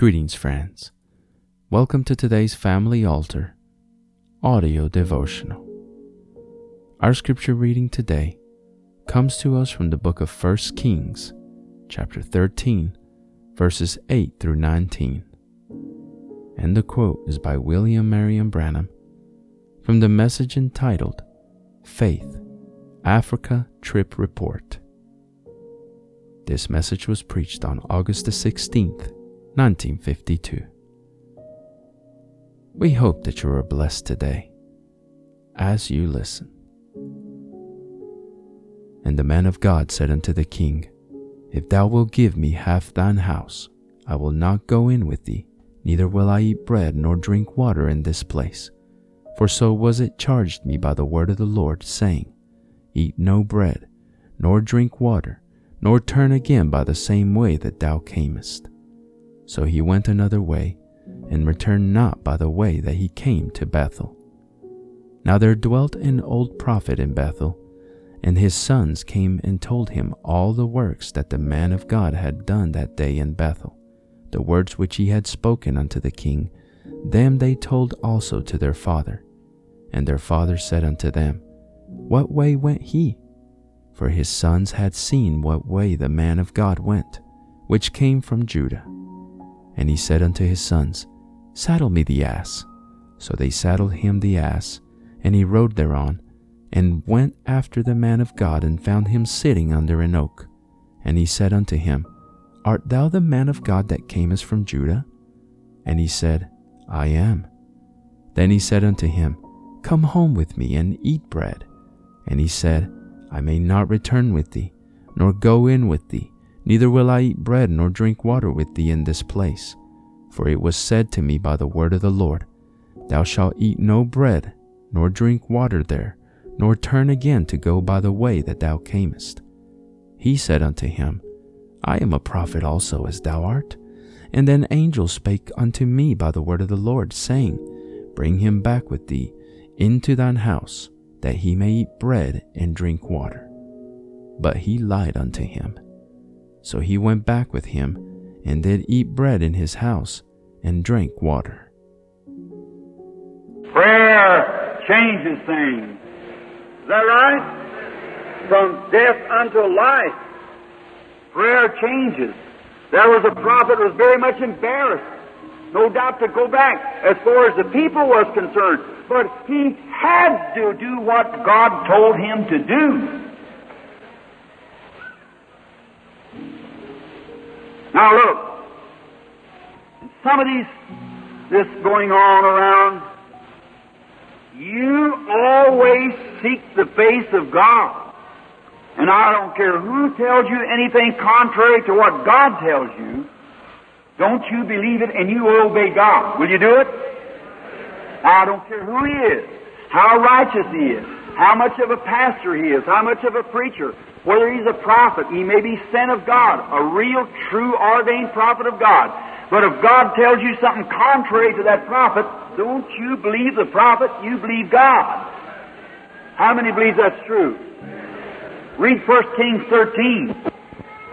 Greetings, friends. Welcome to today's Family Altar audio devotional. Our scripture reading today comes to us from the book of 1 Kings, chapter 13, verses 8 through 19. And the quote is by William Marion Branham from the message entitled Faith Africa Trip Report. This message was preached on August the 16th, 1952. We hope that you are blessed today as you listen. And the man of God said unto the king, If thou wilt give me half thine house, I will not go in with thee, neither will I eat bread nor drink water in this place. For so was it charged me by the word of the Lord, saying, Eat no bread, nor drink water, nor turn again by the same way that thou camest. So he went another way, and returned not by the way that he came to Bethel. Now there dwelt an old prophet in Bethel, and his sons came and told him all the works that the man of God had done that day in Bethel, the words which he had spoken unto the king, them they told also to their father. And their father said unto them, What way went he? For his sons had seen what way the man of God went, which came from Judah. And he said unto his sons, Saddle me the ass. So they saddled him the ass, and he rode thereon, and went after the man of God, and found him sitting under an oak. And he said unto him, Art thou the man of God that camest from Judah? And he said, I am. Then he said unto him, Come home with me and eat bread. And he said, I may not return with thee, nor go in with thee, neither will I eat bread nor drink water with thee in this place. For it was said to me by the word of the Lord, Thou shalt eat no bread, nor drink water there, nor turn again to go by the way that thou camest. He said unto him, I am a prophet also as thou art. And an angel spake unto me by the word of the Lord, saying, Bring him back with thee into thine house, that he may eat bread and drink water. But he lied unto him. So he went back with him, and did eat bread in his house, and drank water. Prayer changes things. Is that right? From death unto life. Prayer changes. There was a prophet who was very much embarrassed, no doubt to go back as far as the people was concerned, but he had to do what God told him to do. Now look, some of these, this going on around, you always seek the face of God. And I don't care who tells you anything contrary to what God tells you, don't you believe it and you obey God. Will you do it? I don't care who he is, how righteous he is, how much of a pastor he is, how much of a preacher, whether he's a prophet, he may be sent of God, a real, true, ordained prophet of God. But if God tells you something contrary to that prophet, don't you believe the prophet, you believe God. How many believe that's true? Read 1 Kings 13.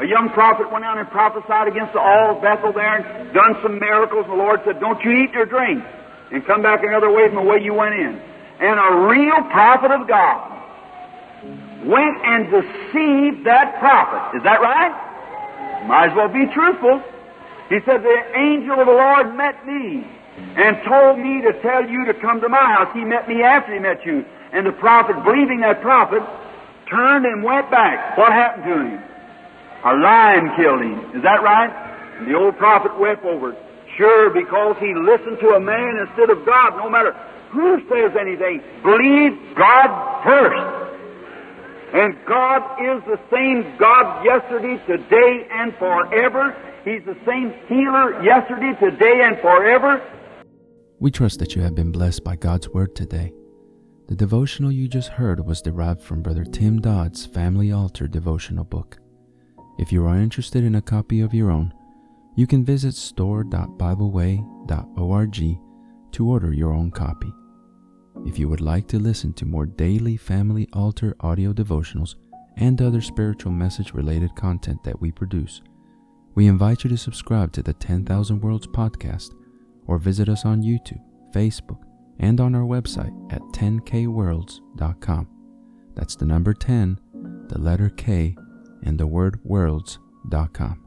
A young prophet went out and prophesied against the all of Bethel there and done some miracles. And the Lord said, Don't you eat or drink and come back another way from the way you went in. And a real prophet of God went and deceived that prophet. Is that right? Might as well be truthful. He said, The angel of the Lord met me and told me to tell you to come to my house. He met me after he met you. And the prophet, believing that prophet, turned and went back. What happened to him? A lion killed him. Is that right? And the old prophet wept over it. Sure, because he listened to a man instead of God, no matter who says anything. Believe God first. And God is the same God yesterday, today, and forever. He's the same healer yesterday, today, and forever. We trust that you have been blessed by God's Word today. The devotional you just heard was derived from Brother Tim Dodd's Family Altar devotional book. If you are interested in a copy of your own, you can visit store.bibleway.org to order your own copy. If you would like to listen to more daily Family Altar audio devotionals and other spiritual message related content that we produce, We invite you to subscribe to the 10,000 Worlds podcast or visit us on YouTube, Facebook, and on our website at 10kworlds.com. That's the number 10, the letter K, and the word worlds.com.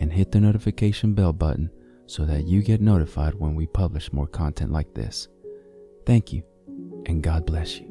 and hit the notification bell button so that you get notified when we publish more content like this. Thank you, and God bless you.